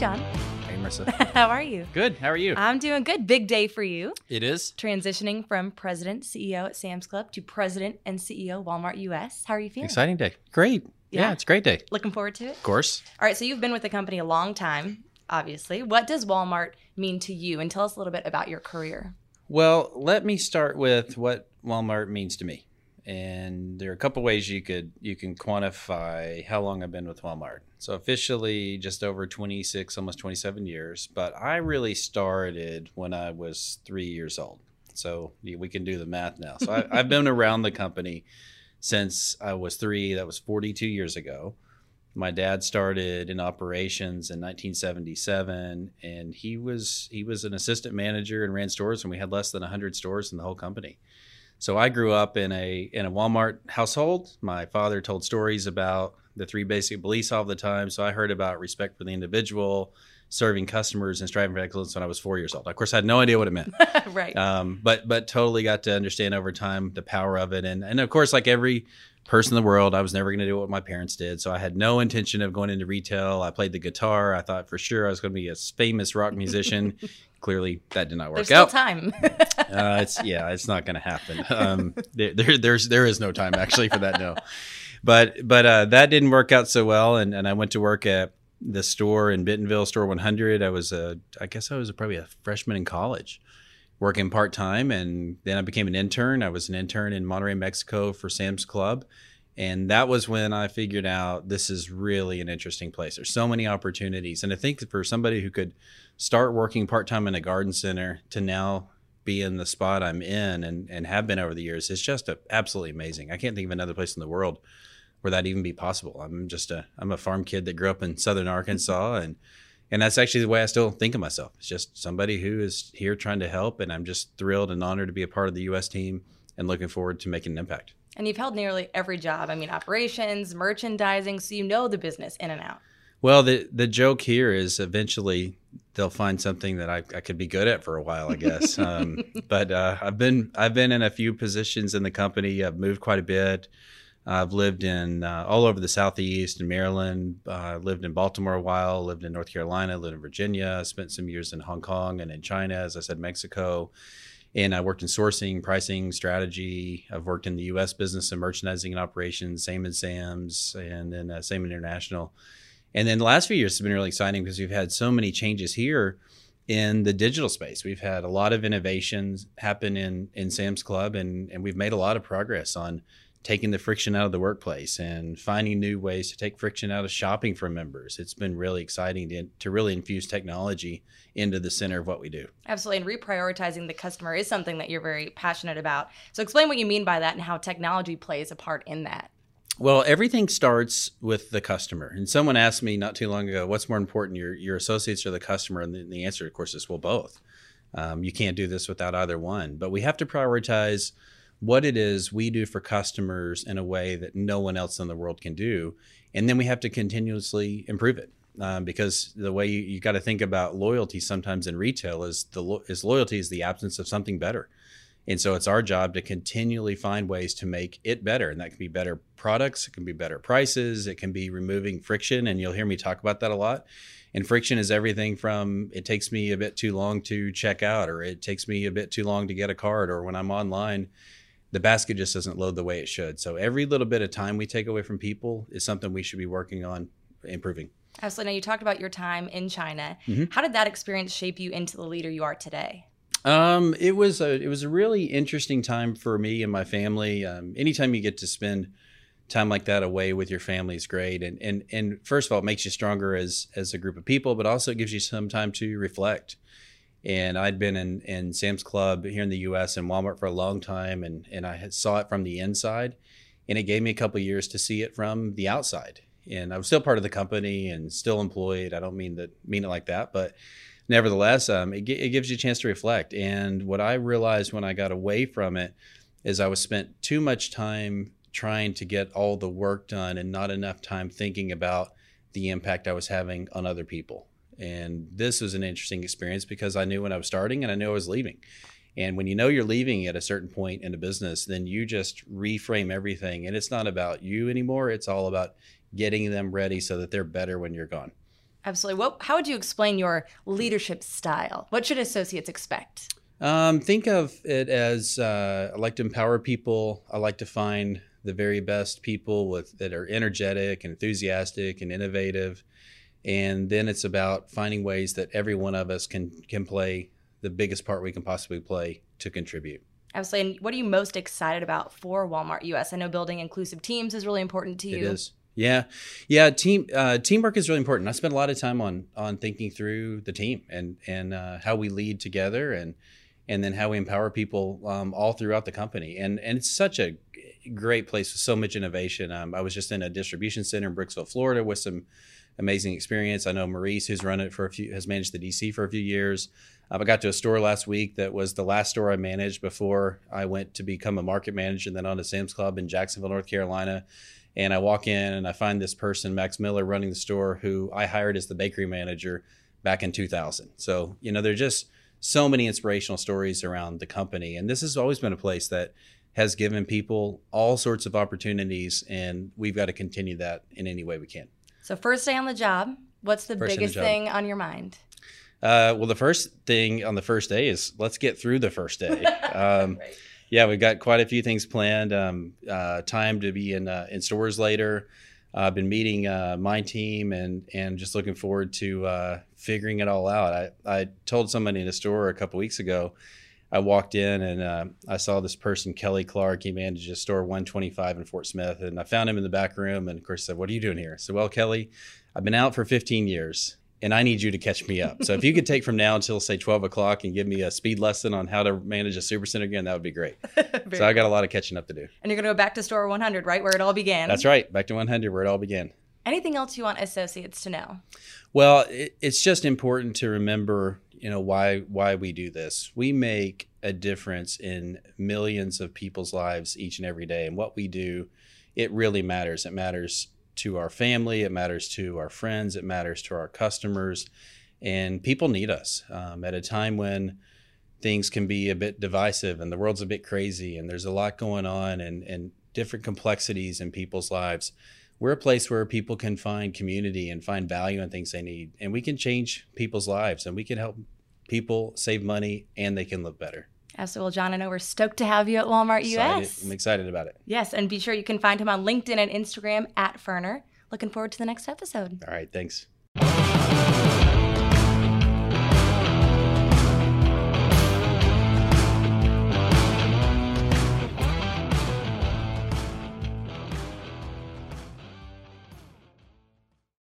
John. Hey, Marissa. How are you? Good. How are you? I'm doing good. Big day for you. it is. Transitioning from president, CEO at Sam's Club to president and CEO Walmart US. How are you feeling? Exciting day. Great. Yeah, Yeah. it's a great day. Looking forward to it? Of course. All right, so you've been with the company a long time, obviously. What does Walmart mean to you? And tell us a little bit about your career. Well, let me start with what Walmart means to me. And there are a couple ways you could you can quantify how long I've been with Walmart. So officially just over 26, almost 27 years, but I really started when I was 3 years old. So we can do the math now. So I, I've been around the company since I was 3, that was 42 years ago. My dad started in operations in 1977, and he was he was an assistant manager and ran stores, and we had less than 100 stores in the whole company. So I grew up in a in a Walmart household. My father told stories about the three basic beliefs all the time. So I heard about respect for the individual, serving customers, and striving for excellence when I was four years old. Of course, I had no idea what it meant. right. Um, but but totally got to understand over time the power of it, and and of course, like every person in the world, I was never going to do what my parents did. So I had no intention of going into retail. I played the guitar. I thought for sure I was going to be a famous rock musician. Clearly, that did not work There's still out. time. Uh, it's yeah, it's not going to happen. Um, there, there, there's there is no time actually for that. No, but but uh, that didn't work out so well, and and I went to work at the store in Bentonville, Store 100. I was a, I guess I was probably a freshman in college, working part time, and then I became an intern. I was an intern in Monterrey, Mexico for Sam's Club. And that was when I figured out this is really an interesting place. There's so many opportunities. And I think for somebody who could start working part time in a garden center to now be in the spot I'm in and, and have been over the years, it's just a, absolutely amazing. I can't think of another place in the world where that even be possible. I'm just a I'm a farm kid that grew up in southern Arkansas and and that's actually the way I still think of myself. It's just somebody who is here trying to help and I'm just thrilled and honored to be a part of the US team and looking forward to making an impact. and you've held nearly every job. I mean, operations, merchandising, so you know the business in and out. Well, the the joke here is eventually they'll find something that I, I could be good at for a while, I guess. Um, but uh, I've been I've been in a few positions in the company. I've moved quite a bit. I've lived in uh, all over the southeast in Maryland. Uh, lived in Baltimore a while. Lived in North Carolina. Lived in Virginia. Spent some years in Hong Kong and in China, as I said, Mexico. And I worked in sourcing, pricing, strategy. I've worked in the U.S. business and merchandising and operations, same in Sam's, and then uh, same in international. And then the last few years have been really exciting because we've had so many changes here in the digital space. We've had a lot of innovations happen in in Sam's Club, and and we've made a lot of progress on taking the friction out of the workplace and finding new ways to take friction out of shopping for members. It's been really exciting to, to really infuse technology into the center of what we do. Absolutely. And reprioritizing the customer is something that you're very passionate about. So explain what you mean by that and how technology plays a part in that. Well, everything starts with the customer. And someone asked me not too long ago, what's more important, your, your associates or the customer? And the, the answer, of course, is well, both. Um, you can't do this without either one. But we have to prioritize what it is we do for customers in a way that no one else in the world can do. And then we have to continuously improve it. Um, because the way you, you got to think about loyalty sometimes in retail is the lo- is loyalty is the absence of something better. And so it's our job to continually find ways to make it better. And that can be better products, it can be better prices, it can be removing friction. And you'll hear me talk about that a lot. And friction is everything from it takes me a bit too long to check out, or it takes me a bit too long to get a card, or when I'm online, the basket just doesn't load the way it should. So every little bit of time we take away from people is something we should be working on improving. Absolutely. Now, you talked about your time in China. Mhm. How did that experience shape you into the leader you are today? Um, it was a it was a really interesting time for me and my family. Um, anytime you get to spend time like that away with your family is great, and and and first of all, it makes you stronger as as a group of people, but also it gives you some time to reflect. And I'd been in in Sam's Club here in the U.S. and Walmart for a long time, and and I saw it from the inside, and it gave me a couple years to see it from the outside. And I was still part of the company and still employed. I don't mean that mean it like that, but nevertheless, um, it, it gives you a chance to reflect. And what I realized when I got away from it is I was spent too much time trying to get all the work done and not enough time thinking about the impact I was having on other people. And this was an interesting experience because I knew when I was starting and I knew I was leaving. And when you know you're leaving at a certain point in a business, then you just reframe everything. And it's not about you anymore. It's all about getting them ready so that they're better when you're gone. Absolutely. What, how would you explain your leadership style? What should associates expect? Um, think of it as uh, I like to empower people. I like to find the very best people with that are energetic and enthusiastic and innovative. And then it's about finding ways that every one of us can can play the biggest part we can possibly play to contribute. Absolutely. And what are you most excited about for Walmart US? I know building inclusive teams is really important to you. It is. Yeah, yeah. Team uh, teamwork is really important. I spend a lot of time on on thinking through the team and and uh, how we lead together and and then how we empower people um, all throughout the company. And and it's such a great place with so much innovation. Um, I was just in a distribution center in Brooksville, Florida, with some amazing experience. I know Maurice, who's run it for a few, has managed the DC for a few years. Uh, I got to a store last week that was the last store I managed before I went to become a market manager and then on to Sam's Club in Jacksonville, North Carolina. And I walk in and I find this person, Max Miller, running the store, who I hired as the bakery manager back in 2000. So, you know, they're just so many inspirational stories around the company. And this has always been a place that has given people all sorts of opportunities, and we've got to continue that in any way we can. So, first day on the job, what's the first biggest thing on your mind? Uh, well, the first thing on the first day is let's get through the first day. Um, right. Yeah, we've got quite a few things planned. Um, uh, time to be in uh, in stores later. I've been meeting uh, my team and and just looking forward to uh, figuring it all out. I, I told somebody in a store a couple weeks ago. I walked in and uh, I saw this person, Kelly Clark. He manages store 125 in Fort Smith, and I found him in the back room. And of course, said, "What are you doing here?" I said, "Well, Kelly, I've been out for 15 years and I need you to catch me up. So if you could take from now until say 12 o'clock and give me a speed lesson on how to manage a supercenter again, that would be great. so I got a lot of catching up to do. And you're going to go back to store 100, right? Where it all began. That's right. Back to 100 where it all began. Anything else you want associates to know? Well, it, it's just important to remember, you know, why why we do this. We make a difference in millions of people's lives each and every day. And what we do, it really matters. It matters to our family, it matters to our friends, it matters to our customers, and people need us um, at a time when things can be a bit divisive and the world's a bit crazy and there's a lot going on and, and different complexities in people's lives. We're a place where people can find community and find value in things they need, and we can change people's lives and we can help people save money and they can live better. Absolutely. Well, John, I know we're stoked to have you at Walmart excited. US. I'm excited about it. Yes, and be sure you can find him on LinkedIn and Instagram at Furner. Looking forward to the next episode. All right, thanks.